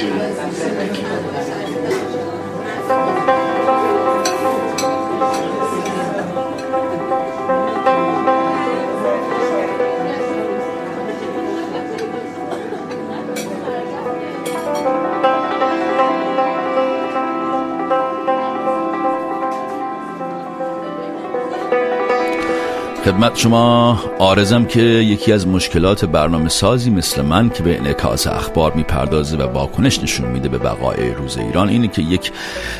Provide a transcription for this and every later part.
June. خدمت شما. آرزم که یکی از مشکلات برنامه سازی مثل من که به انعکاس اخبار می‌پردازه و واکنش نشون میده به بقای روز ایران اینه که یک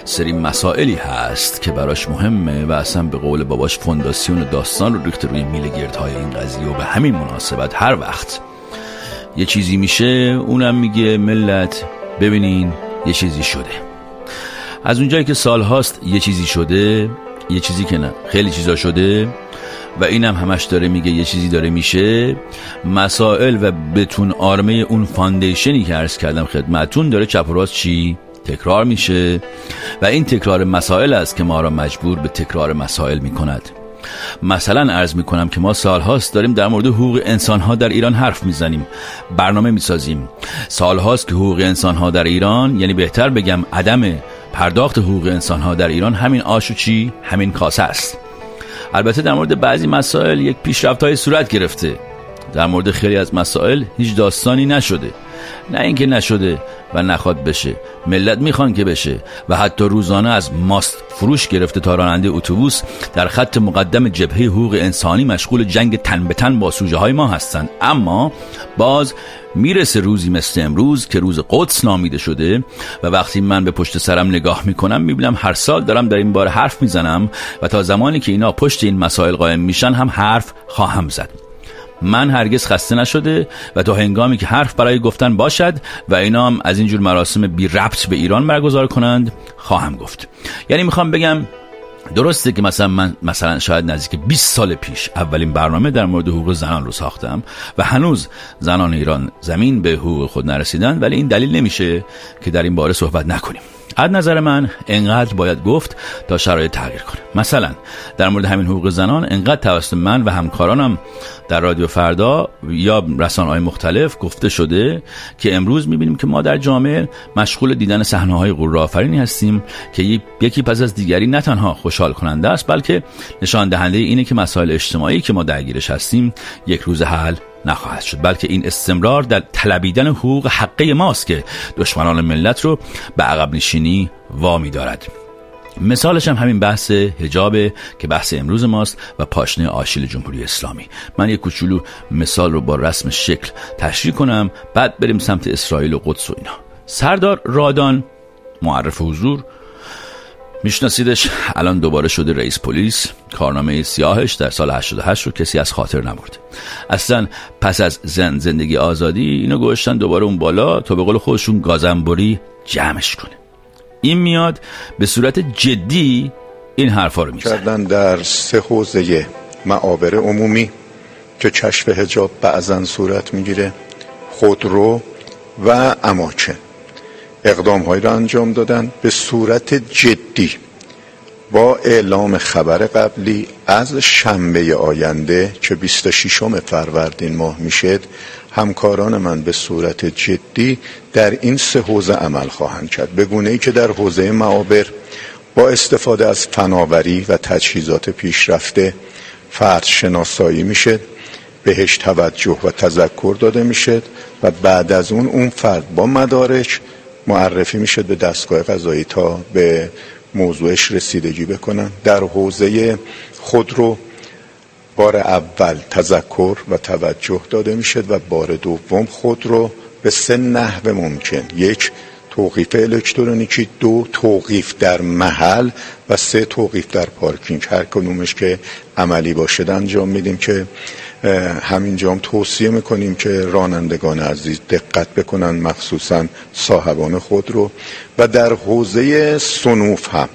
سری مسائلی هست که براش مهمه و اصلا به قول باباش فونداسیون داستان رو ریخته روی میل گردهای این قضیه و به همین مناسبت هر وقت یه چیزی میشه اونم میگه ملت ببینین یه چیزی شده. از اونجایی که سال هاست یه چیزی شده یه چیزی که نه خیلی چیزا شده و اینم همش داره میگه یه چیزی داره میشه. مسائل و بتون آرمه اون foundation ی که عرض کردم خدمتون داره چپ و راست چی؟ تکرار میشه. و این تکرار مسائل است که ما را مجبور به تکرار مسائل می‌کند. مثلا عرض می کنم که ما سالهاست داریم در مورد حقوق انسانها در ایران حرف می‌زنیم. برنامه می‌سازیم. سالهاست که حقوق انسانها در ایران یعنی بهتر بگم عدم پرداخت حقوق انسانها در ایران همین آش و چی؟ همین کاسه است. البته در مورد بعضی مسائل یک پیشرفت های صورت گرفته. در مورد خیلی از مسائل هیچ داستانی نشده. نه اینکه نشده و نخواد بشه ملت می‌خوان که بشه و حتی روزانه از ماست فروش گرفته تا راننده اتوبوس در خط مقدم جبهه حقوق انسانی مشغول جنگ تن به تن با سوژه های ما هستند اما باز می‌رسه روزی مثل امروز که روز قدس نامیده شده و وقتی من به پشت سرم نگاه می‌کنم می‌بینم هر سال دارم در این بار حرف می‌زنم و تا زمانی که اینا پشت این مسائل قائم میشن هم حرف خواهم زد. من هرگز خسته نشده و تا هنگامی که حرف برای گفتن باشد و اینا هم از اینجور مراسم بی ربط به ایران برگزار کنند خواهم گفت. یعنی می‌خوام بگم درسته که مثلا من مثلا شاید نزدیک 20 سال پیش اولین برنامه در مورد حقوق زنان رو ساختم و هنوز زنان ایران زمین به حقوق خود نرسیدن ولی این دلیل نمیشه که در این باره صحبت نکنیم. از نظر من انقدر باید گفت تا شرایط تغییر کنه. مثلا در مورد همین حقوق زنان انقدر توسط من و همکارانم در رادیو فردا یا رسانه های مختلف گفته شده که امروز می‌بینیم که ما در جامعه مشغول دیدن صحنه های آفرینی هستیم که یکی پس از دیگری نه تنها خوشحال کننده است بلکه نشان دهنده اینه که مسائل اجتماعی که ما درگیرش هستیم یک روز حل نخواهد شد بلکه این استمرار در طلبیدن حقوق حقه ماست که دشمنان ملت رو به عقب نشینی وامی دارد. مثالش هم همین بحث هجابه که بحث امروز ماست و پاشنه آشیل جمهوری اسلامی. من یک کوچولو مثال رو با رسم شکل تشریح کنم بعد بریم سمت اسرائیل و قدس و اینا. سردار رادان معرف حضور میشناسیدش؟ الان دوباره شده رئیس پلیس. کارنامه سیاهش در سال 88 رو کسی از خاطر نبرد. اصلا پس از زن زندگی آزادی اینو گوشتن دوباره اون بالا تا به قول خودشون گازنبری جمعش کنه. این میاد به صورت جدی این حرفا رو می‌زنه. کردن در سه حوزه معابر عمومی که کشف هجاب بعضا صورت می‌گیره خودرو و اماکن اقدام هایی را انجام دادن. به صورت جدی. با اعلام خبر قبلی از شنبه آینده که 26 فروردین ماه می‌شد همکاران من به صورت جدی در این سه حوزه عمل خواهند کرد. به گونه ای که در حوزه معابر با استفاده از فناوری و تجهیزات پیشرفته فرد شناسایی می‌شد بهش توجه و تذکر داده می‌شد و بعد از اون اون فرد با مدارک معرفی می‌شد به دستگاه قضایی تا به موضوعش رسیدگی بکنن. در حوزه خود رو بار اول تذکر و توجه داده می‌شد و بار دوم خود رو به سه نحو ممکن. یک توقیف الکترونیکی. دو توقیف در محل. و سه توقیف در پارکینگ. هر کنومش که عملی باشد انجام میدیم که همینجا هم توصیه می‌کنیم که رانندگان عزیز دقت بکنن مخصوصا صاحبان خود رو. و در حوزه سنوف هم.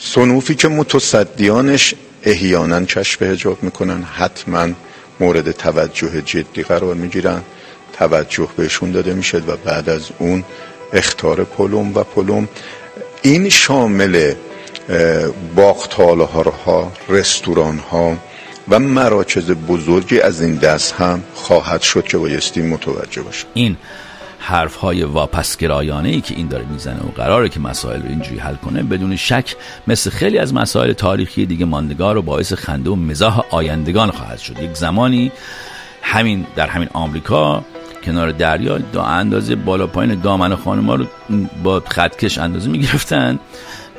سنوفی که متصدیانش احیانا کشف هجاب می‌کنن حتما مورد توجه جدی قرار می‌گیرن. توجه بهشون داده می‌شد و بعد از اون اختار پلوم و پلوم. این شامل باختال ها رستوران ها و مراکز بزرگی از این دست هم خواهد شد که بایستی متوجه باشه این حرف های واپسگرایانه ای که این داره می‌زنه و قراره که مسائل رو اینجوری حل کنه بدون شک مثل خیلی از مسائل تاریخی دیگه ماندگار و باعث خنده و مزاح آیندگان خواهد شد. یک زمانی همین در همین آمریکا کنار دریا دا اندازه بالا پایین دامن خانم ها رو با خطکش اندازه می‌گرفتن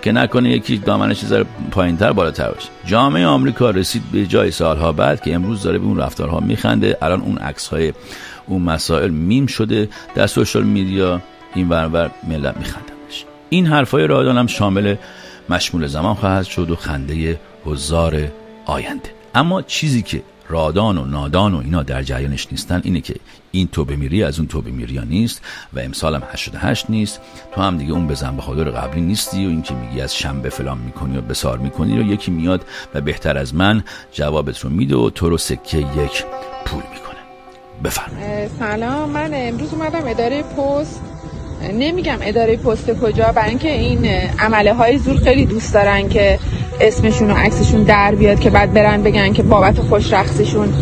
که نکنه یکی دامنش ذره پایینتر بالاتر باشه. جامعه آمریکا رسید به جای سالها بعد که امروز داره به اون رفتارها میخنده. الان اون عکس های اون مسائل میم شده. در سوشال میدیا این ورور ملت میخندنش. این حرفای رادان هم شامل مشمول زمان خواهد شد و خنده هزار آینده. اما چیزی که رادان و نادان و اینا در جریانش نیستن. اینه که این توبه میری از اون توبه میری نیست و امسال هم 88 نیست. تو هم دیگه اون بزن به خاطر قبلی نیستی و اینکه میگی از شنبه فلان می‌کنی و بسار می‌کنی رو یکی میاد و بهتر از من جوابت رو میده و تو رو سکه یک پول می‌کنه. بفرمایید. سلام. من امروز اومدم اداره پست نمیگم اداره پست کجا برای اینکه این عمله های زور خیلی دوست دارن که اسمشون و عکسشون در بیاد که بعد برن بگن که بابت خوش رخصشون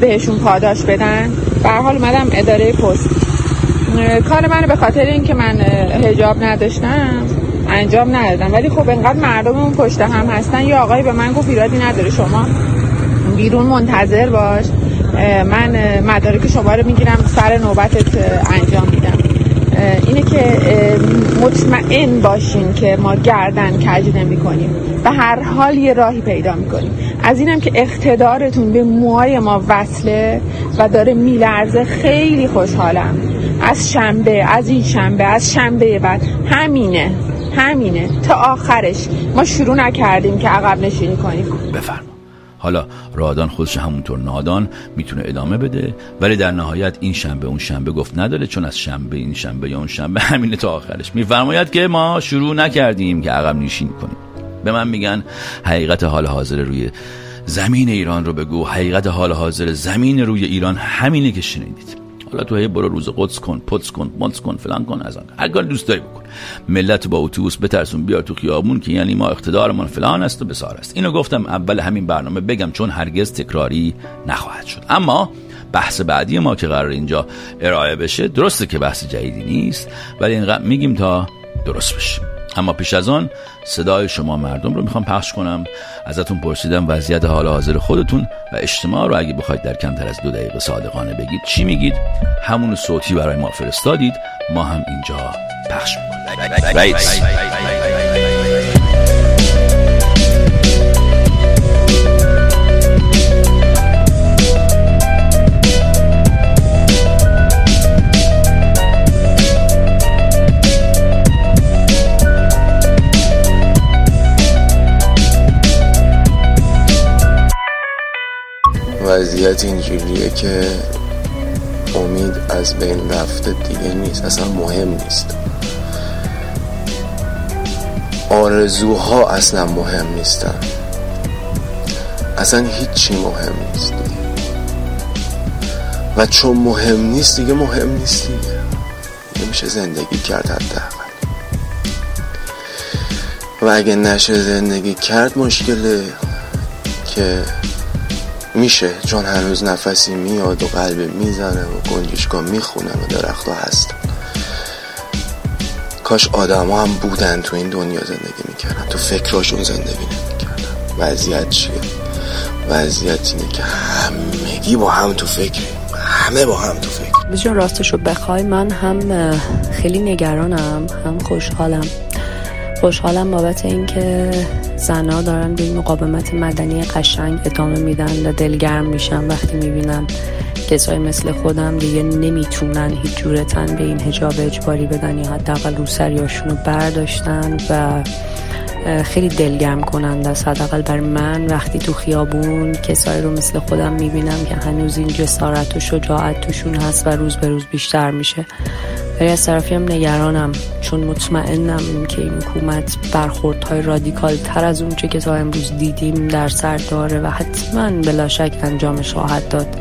بهشون پاداش بدن. به حال اومدم اداره پست. کار منو به خاطر اینکه من هجاب نداشتم انجام ندادم. ولی خب انقدر مردم اون پشت هم هستن. یا آقای به من گفت ایرادی نداره شما بیرون منتظر باش. من مدارک شما رو می‌گیرم سر نوبتت انجام اینه که مطمئن باشین که ما گردن کج نمی کنیم و هر حال یه راهی پیدا می‌کنیم از اینم که اقتدارتون به موهای ما وصله و داره میلرزه. خیلی خوشحالم. از شنبه از این شنبه از شنبه بعد. همینه همینه. تا آخرش. ما شروع نکردیم که عقب نشینی کنیم. بفرم حالا رادان خودش همونطور نادان می‌تونه ادامه بده ولی در نهایت این شنبه اون شنبه گفت نداره چون از شنبه این شنبه یا اون شنبه همینه تا آخرش. میفرماید که ما شروع نکردیم که عقب نشین کنیم. به من میگن حقیقت حال حاضر روی زمین ایران رو بگو حقیقت حال حاضر زمین روی ایران همینه که شنیدید. حالا تو هی برو روز قدس کن پدس کن مونس کن فلان کن از آن. هر دوست داری بکن. ملت با اتوبوس بترسون بیار تو خیابون که یعنی ما اقتدارمون فلان است و بسار است. اینو گفتم اول همین برنامه بگم چون هرگز تکراری نخواهد شد. اما بحث بعدی ما که قرار اینجا ارائه بشه درسته که بحث جدیدی نیست ولی اینقدر میگیم تا درست بشه. اما پیش از آن صدای شما مردم رو می‌خوام پخش کنم ازتون پرسیدم وضعیت حال حاضر خودتون و اجتماع رو اگه بخواید در کمتر از دو دقیقه صادقانه بگید چی میگید همون صوتی برای ما فرستادید ما هم اینجا پخش می‌کنیم وضعیت اینجوریه که امید از بین رفته دیگه نیست اصلا مهم نیست. آرزوها اصلا مهم نیستن. اصلا هیچی مهم نیست. و چون مهم نیست دیگه مهم نیست دیگه. نمیشه زندگی کرد حداقل. و اگه نشه زندگی کرد مشکله که میشه. چون هنوز نفسی میاد و قلب می‌زنه و گنجشگاه می‌خونه و درخت ها هستن کاش آدم هم بودن تو این دنیا زندگی می‌کردن. تو فکراشون زندگی نمی‌کردن. وضعیت چیه؟ وضعیت اینه که همگی با هم تو فکریم. همه با هم تو فکر بجان راستشو بخوای من هم خیلی نگرانم هم خوشحالم. خوشحالم بابت اینکه زنها دارن به این مقاومت مدنی قشنگ ادامه میدن و دلگرم میشن وقتی می‌بینن کسای مثل خودم دیگه نمی‌تونن هیچ جورتن به این هجاب اجباری بدن یا حداقل رو رو برداشتن و خیلی دلگرم کنند است حداقل بر من. وقتی تو خیابون کسایی رو مثل خودم می‌بینم که هنوز این جسارت و شجاعت توشون هست و روز به روز بیشتر میشه. ولی از طرفی هم نگرانم چون مطمئنم که این حکومت برخوردهای رادیکال تر از اون چه که تا امروز دیدیم در سر داره و حتما بلا شک انجامش خواهد داد.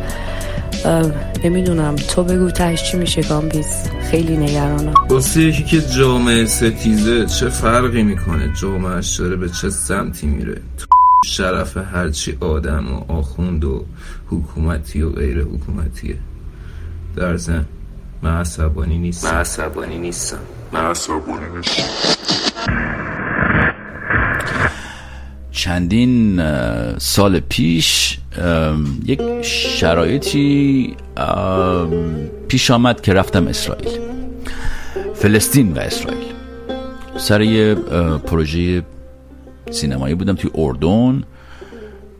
نمی‌دونم. تو بگو تهش چی میشه گامبیز. خیلی نگرانم. واسه یکی که جامعه ستیزه چه فرقی می‌کنه؟ جامعهش داره به چه سمتی میره؟ شرف هرچی آدم و آخوند و حکومتی و غیر حکومتیه. در زن من عصبانی نیستم. من عصبانی نیستم. من عصبانی نیستم. چندین سال پیش یک شرایطی پیش آمد که رفتم اسرائیل. فلسطین و اسرائیل. سر یه پروژه سینمایی بودم توی اردن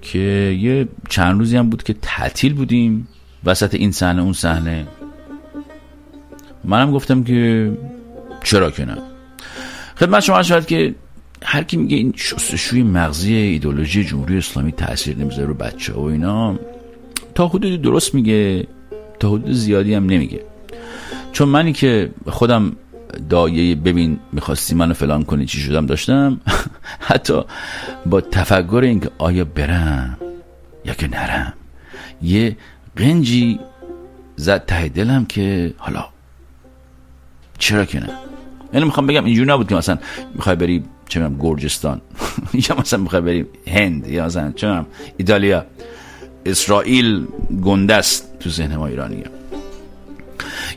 که یه چند روزی هم بود که تعطیل بودیم وسط این صحنه اون صحنه. منم گفتم که چرا که نه. خدمت شما شاید که هر کی میگه این شستشوی مغزی ایدولوژی جمهوری اسلامی تاثیر نمی‌ذاره رو بچه و اینا تا حدودی درست میگه تا حدود زیادی هم نمیگه. چون منی که خودم دایه ببین می‌خواستی منو فلان کنی چی شدم داشتم حتی با تفکر اینکه آیا برم یا که نرم یه قنجی زد ته دلم که حالا چرا که نه؟ یعنی می‌خوام بگم اینجوری نبود که مثلا می‌خوای بری چه گرجستان. یا مثلا می‌خوای بری هند یا مثلا چه ایتالیا. اسرائیل گندست تو ذهن ما ایرانی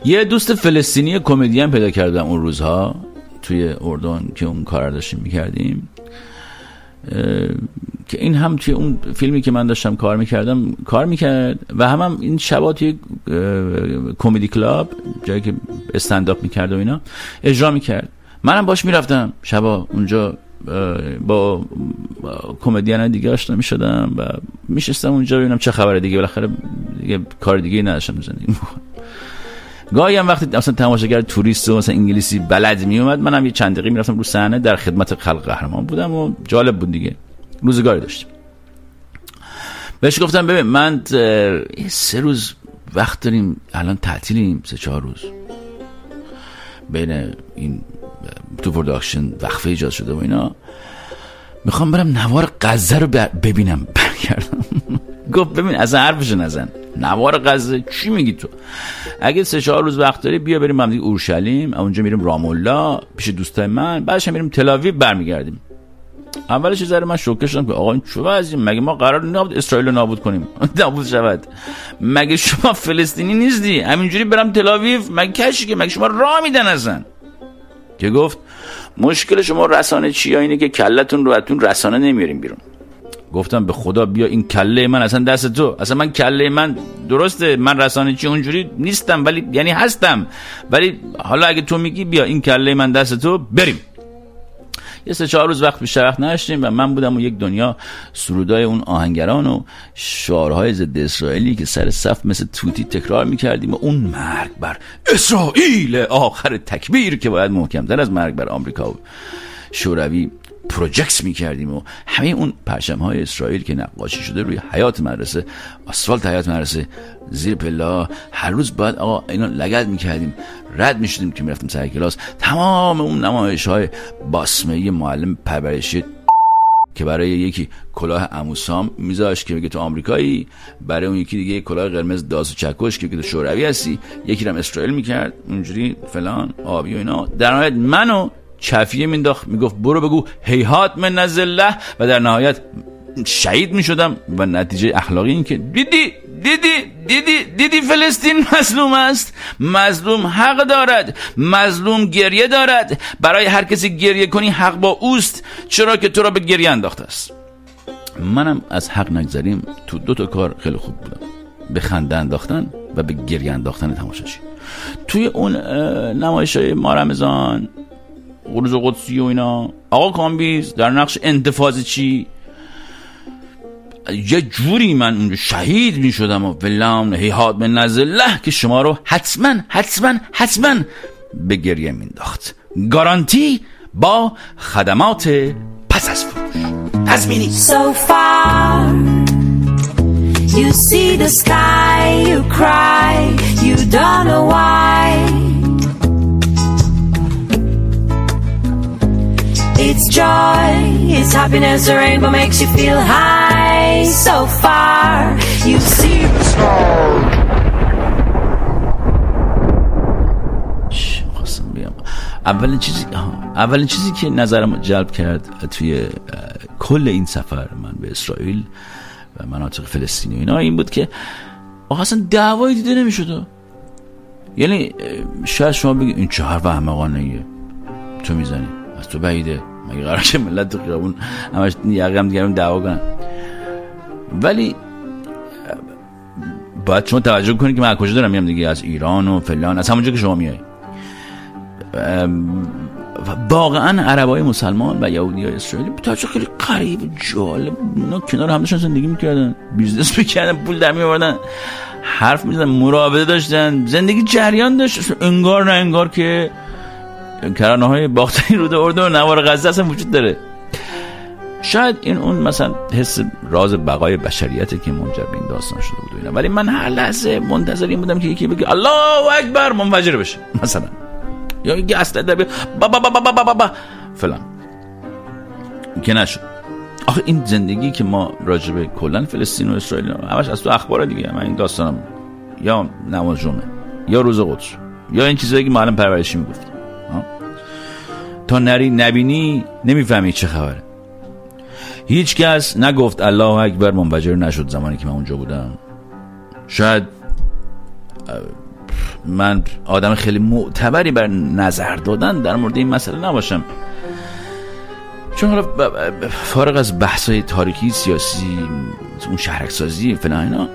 یه دوست فلسطینی کمدین پیدا کردم اون روزها توی اردن که اون کار داشتیم می‌کردیم. که این هم توی اون فیلمی که من داشتم کار می‌کردم کار می‌کرد و هم, هم این شبا توی کمدی کلاب جایی که استنداپ می‌کرد و اینا اجرا می‌کرد. منم باش می‌رفتم. شبا اونجا با کمدین دیگه آشنا می‌شدم و میشستم اونجا ببینم چه خبره دیگه. بالاخره دیگه کار دیگه نداشتم زندگی گاهی هم وقتی مثلا تماشاگر توریست و مثلا انگلیسی بلد می اومد منم یه چند دقیقه می‌رفتم رو صحنه در خدمت خلق قهرمان بودم و جالب بود دیگه. روزگاری داشتیم. بهش گفتم ببین من سه روز وقت داریم الان تعطیلیم سه چهار روز. بین این تو production وقفه ایجاد شده و اینا. می‌خوام برم نوار غزه رو ببینم برگردم. گفت ببین از حرفش نزن. نوار غزه؟ چی میگی تو؟ اگه سه چهار روز وقت داری بیا بریم دیگه اورشلیم. اونجا میریم رام پیش دوستای من. بعدش میریم تل برمیگردیم. اولش یه ذره من شوکه شدم که آقا این چه وضعی مگه ما قرار نبود اسرائیل رو نابود کنیم؟ نابود شود. مگه شما فلسطینی نیستی؟ همینجوری برم تل مگه کشی که مگه شما راه میدن ازن که گفت مشکل شما رسانه چیه اینه که کلتون رو اتون رسانه نمیاریم بیرون. گفتم به خدا بیا این کله من اصلا دست تو. اصلا من کله من درسته من رسانه چی اونجوری نیستم ولی یعنی هستم. ولی حالا اگه تو میگی بیا این کله من دست تو بریم. یه سه چهار روز وقت بیشتر وقت نشتیم و من بودم و یک دنیا سرودای اون آهنگران و شعارهای ضد اسرائیلی که سر صف مثل توتی تکرار می‌کردیم و اون مرگ بر اسرائیل آخر تکبیر که باید محکمتر از مرگ بر آمریکا و شوروی پروژکت می‌کردیم و همه اون پرچم های اسرائیل که نقاشی شده روی حیات مدرسه آسفالت حیات مدرسه زیر پلا هر روز باید آقا اینا لگد می‌کردیم رد می‌شدیم که می‌رفتیم سر کلاس. تمام اون نمایش های باسمه معلم پرورشی که برای یکی کلاه اموسام میذاش که بگه تو آمریکایی برای اون یکی دیگه کلاه قرمز داس و چکش که تو شوروی هستی. یکی هم اسرائیل می‌کرد اونجوری فلان آبی و اینا. در نهایت منو چفیه مینداخت می‌گفت برو بگو هیهات من الله و در نهایت شهید می‌شدم و نتیجه اخلاقی این که دیدی دیدی دیدی دیدی فلسطین مظلوم است مظلوم حق دارد مظلوم گریه دارد برای هر کسی گریه کنی حق با اوست چرا که تو را به گریه انداخته است. منم از حق نگذریم تو دو تا کار خیلی خوب بودم به خنده انداختن و به گریه انداختن تماشاشی توی اون نمایش های ما رمضان قرز قدسی و اینا. آقا کامبیز در نقش انتفاض چی؟ یه جوری من اونجا شهید می شدم و ولام هیهات من الله که شما رو حتما حتما حتما به گریه مینداخت. گارانتی با خدمات پس از فروش. تزمینی so far You see the sky, you cry, you don't know why. It's joy, it's happiness, the rainbow makes you feel high so far. You see the. اولین چیزی اولین چیزی که نظرم جلب کرد توی کل این سفر من به اسرائیل و مناطق فلسطینی اینا این بود که آقا اصلا دعوایی دیده نمی‌شد یعنی شاید شما بگید این چه حرف احمقانه تو می‌زنی از تو بعیده مگه قرار ملت تو خیابون همش یقم دیگرم دعوا کنن. ولی باید شما توجه کنید که من کجا دارم میام دیگه؟ از ایران و فلان. از همونجا که شما میای. واقعا عربای مسلمان و یهودی های اسرائیلی تا خیلی غریب جالب اینا کنار هم داشتن زندگی می‌کردن. business می‌کردن پول در میآوردن. حرف می‌زدن مراوده داشتن. زندگی جریان داشت. انگار نه انگار که کرانه های باختری رود اردن و نوار غزه اصلا وجود داره. شاید این اون مثلا حس راز بقای بشریته که منجر به این داستان شده بود اینا. ولی من هر لحظه منتظر این بودم که یکی بگه الله اکبر منفجر بشه. مثلا. یا یکی اصلا در با با با با با با با فلان. که نشد. آخه این زندگی که ما راجبه کلا فلسطین و اسرائیل همش از تو اخبار دیگه. من این داستانم یا نماز جمعه یا روز قدس یا این چیزایی که معلم پرورشی می‌گفت. نری نبینی نمی‌فهمی چه خبره. هیچ کس نگفت الله اکبر منفجر نشد زمانی که من اونجا بودم. شاید من آدم خیلی معتبری بر نظر دادن در مورد این مسئله نباشم. چون حالا فارغ از بحثای تاریخی سیاسی اون شهرک سازی فلان اینا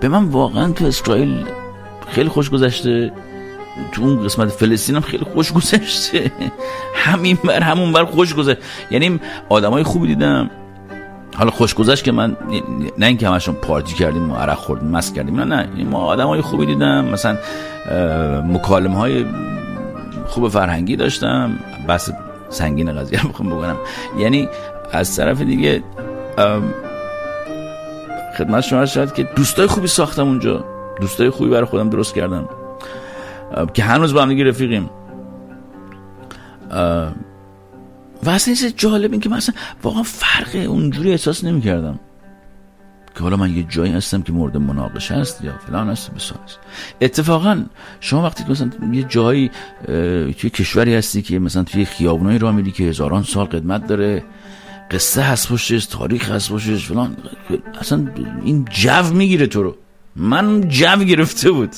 به من واقعا تو اسرائیل خیلی خوش گذشته. تو اون قسمت فلسطین هم خیلی خوش گذشته. همین بر همون بر خوش گذشت. یعنی آدمای خوبی دیدم. حالا خوش گذشت که من نه اینکه همشون پارتی کردیم و عرق خوردیم مس کردیم نه نه. یعنی ما آدمای خوبی دیدم. مثلا مکالمه های خوب فرهنگی داشتم. بس سنگین قضیه می‌خوام بکنم. یعنی از طرف دیگه خدمت شما شد که دوستای خوبی ساختم اونجا. دوستای خوبی برای خودم درست کردم. که هنوز با هم دیگه رفیقیم. و اصلا این جالب این که مثلا واقعا فرق اونجوری احساس نمی کردم که حالا من یه جایی هستم که مورد مناقشه هست یا فلان هست است اتفاقا شما وقتی مثلا یه جایی توی کشوری هستی که مثلا توی خیابونایی را میری که هزاران سال قدمت داره قصه هست پشتش تاریخ هست پشتش فلان اصلا این جو می‌گیره تو رو. من جو گرفته بود.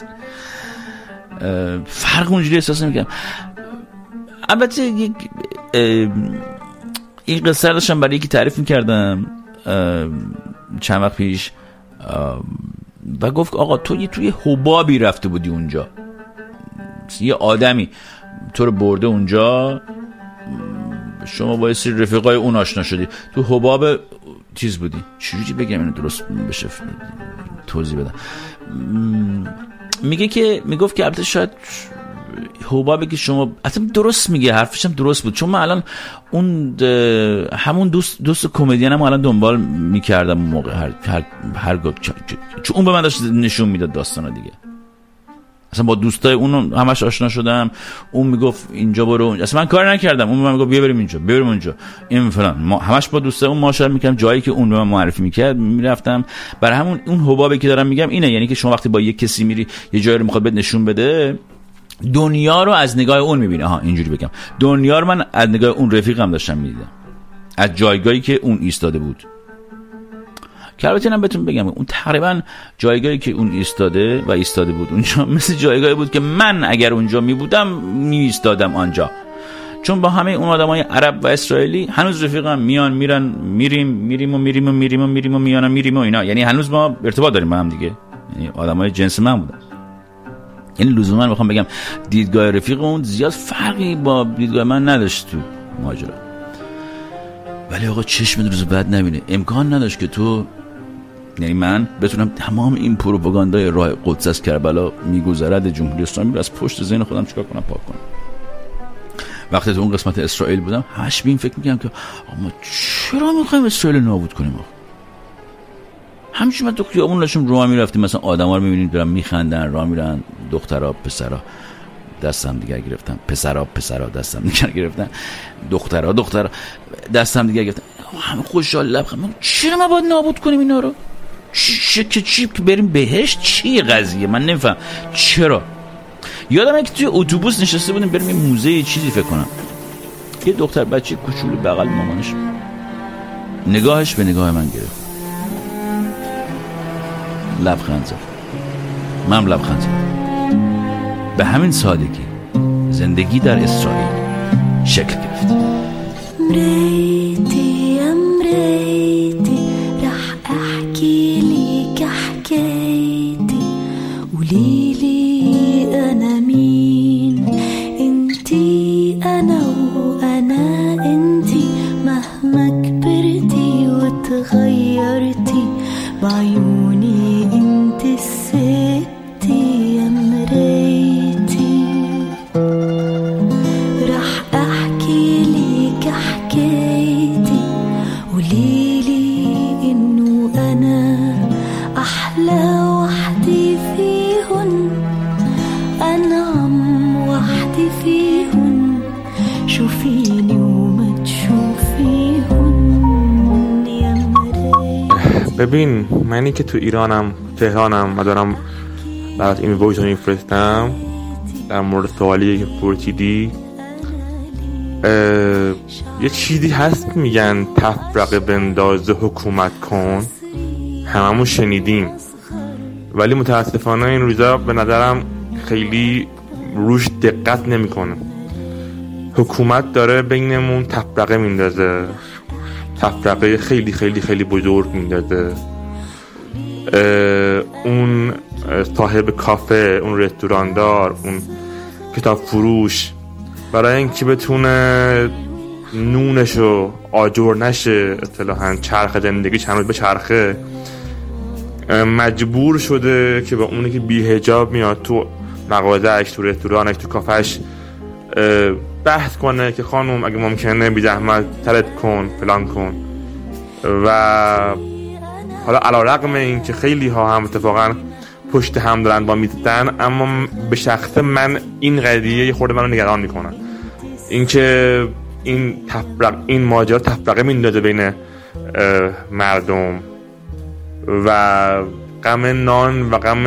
فرق اونجوری احساس نمی‌کنم. البته یک این قصه داشتم برای یکی تعریف می‌کردم چند وقت پیش و گفت آقا تو یه توی حبابی رفته بودی اونجا. یه آدمی. تو رو برده اونجا. شما با سری رفیقای اون آشنا شدی. تو حباب چیز بودی. چجوری بگم اینو درست بشه؟ توضیح بدم. میگه که می‌گفت که البته شاید حبابه که شما اصلا درست میگه حرفش هم درست بود. چون من الان اون همون دوست دوست کمدین هم الان دنبال می‌کردم اون موقع هر هر, هر چون اون به من داشت نشون می‌داد داستانا دیگه. اصلا با دوستای اون همش آشنا شدم. اون می‌گفت اینجا برو. اونجا اصلا من کار نکردم. اون من می‌گفت بیا بریم اینجا. بریم اونجا. این فلان. ما همش با دوستای اون ماشاءالله می‌کردم. جایی که اون به من معرفی می‌کرد می‌رفتم. برای همون اون حبابی که دارم میگم اینه. یعنی که شما وقتی با یک کسی میری یه جایی رو می‌خواد بهت نشون بده دنیا رو از نگاه اون می‌بینه. ها اینجوری بگم. دنیا رو من از نگاه اون رفیقم داشتم می‌دیدم. از جایگاهی که اون ایستاده بود. که البته بهتون بگم اون تقریبا جایگاهی که اون ایستاده و ایستاده بود اونجا مثل جایگاهی بود که من اگر اونجا می بودم می ایستادم آنجا. چون با همه اون آدمای عرب و اسرائیلی هنوز رفیقم میان میرن میریم میریم و میریم و میریم و میریم و میریم و اینا. یعنی هنوز ما ارتباط داریم با هم دیگه. یعنی آدمای جنس من بودن. یعنی لزوما می‌خوام بگم دیدگاه رفیق اون زیاد فرقی با دیدگاه من نداشت تو ماجرا. ولی آقا چشم روز بعد نبینه. امکان نداشت که تو یعنی من بتونم تمام این پروپاگاندای راه قدس از کربلا میگذرد جمهوری اسلامی رو از پشت ذهن خودم چیکار کنم پاک کنم. وقتی تو اون قسمت اسرائیل بودم هش بین فکر می‌کنم که ما چرا می‌خوایم اسرائیل نابود کنیم آخه همچنین من تو خیابون داشتم رو می‌رفتیم. مثلا آدما رو می‌بینید دارن میخندن راه میرن دخترها پسرا دستم دیگر گرفتن. پسرا پسرا دستم دیگر گرفتن. دخترها دخترها دستم دیگر گرفتن. همه خوشحال لبخند. چرا ما باید نابود کنیم اینا رو؟ چی که چی که بریم بهش؟ چی قضیه؟ من نمیفهم. چرا؟ یادم که توی اتوبوس نشسته بودیم بریم یه موزه چیزی فکر کنم. یه دختر بچه کوچولو بغل مامانش نگاهش به نگاه من گرفت. لبخند زد. من لبخند زد به همین سادگی زندگی در اسرائیل شکل گرفت. Oublie. منی که تو ایرانم تهرانم و دارم برات این وایس رو میفرستم در مورد سوالی که پرسیدی یه چیزی هست میگن تفرقه بنداز حکومت کن. هممون شنیدیم. ولی متاسفانه این روزا به نظرم خیلی روش دقت نمی‌کنه. حکومت داره بینمون تفرقه میندازه. تفرقه خیلی خیلی خیلی بزرگ میندازه. اون صاحب کافه اون رستوراندار اون کتاب فروش برای اینکه بتونه نونشو آجر نشه اصطلاحا چرخ زندگیش هنوز به چرخه مجبور شده که به اونی که بیهجاب میاد تو مغازهش تو رستورانش تو کافش بحث کنه که خانم اگه ممکنه بی زحمت ترت کن فلان کن. و حالا علا رقم این که خیلی ها هم اتفاقا پشت هم دارن با می‌زدن اما به شخص من این قضیه یه خورده منو نگران می‌کنن اینکه این تفرق این ماجرا تفرقه میندازه بین مردم و غم نان و غم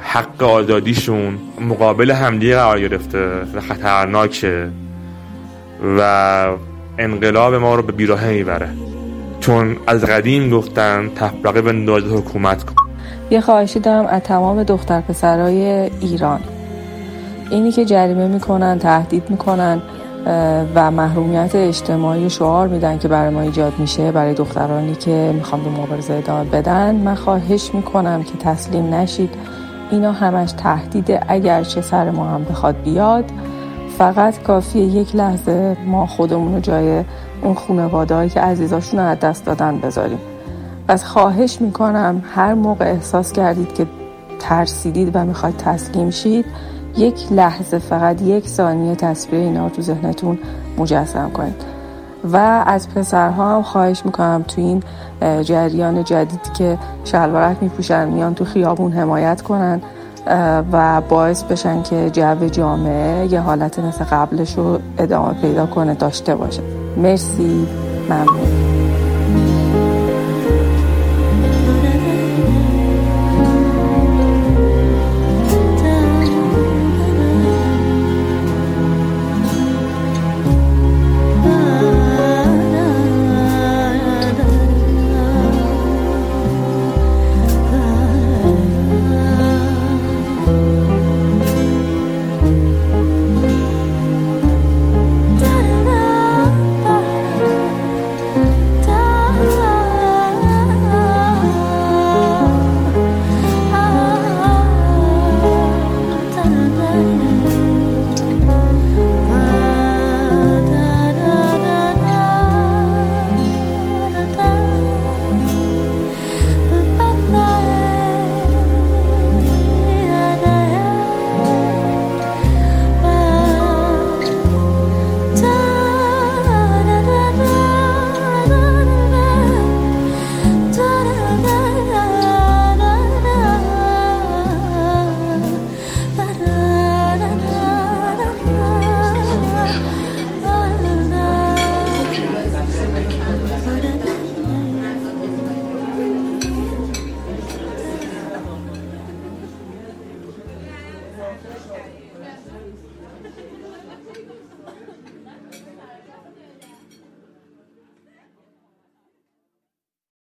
حق آزادیشون. مقابل همدیگه قرار گرفته و خطرناکه و انقلاب ما رو به بیراهه می‌بره. چون از قدیم گفتن تفرقه بنداز حکومت کن. یه خواهشی دارم از تمام دختر پسرای ایران. اینی که جریمه می‌کنن تهدید می‌کنن و محرومیت اجتماعی شعار میدن که برای ما ایجاد میشه برای دخترانی که می‌خوام به مبارزه ادامه بدن. من خواهش می‌کنم که تسلیم نشید. اینا همش تهدیده. اگر چه سر ما هم بخواد بیاد فقط کافیه یک لحظه ما خودمون رو جای اون خانواده‌ای که عزیزاشون رو از دست دادن بذاریم. پس خواهش می‌کنم هر موقع احساس کردید که ترسیدید و می‌خواید تسلیم شید یک لحظه فقط یک ثانیه تصویر اینا رو تو ذهنتون مجسم کنید. و از پسرها هم خواهش می‌کنم تو این جریان جدید که شلوارک میپوشن میان تو خیابون حمایت کنن و باعث بشن که جو جامعه یه حالت مثل قبلش رو ادامه پیدا کنه داشته باشه. مرسی. ممنون.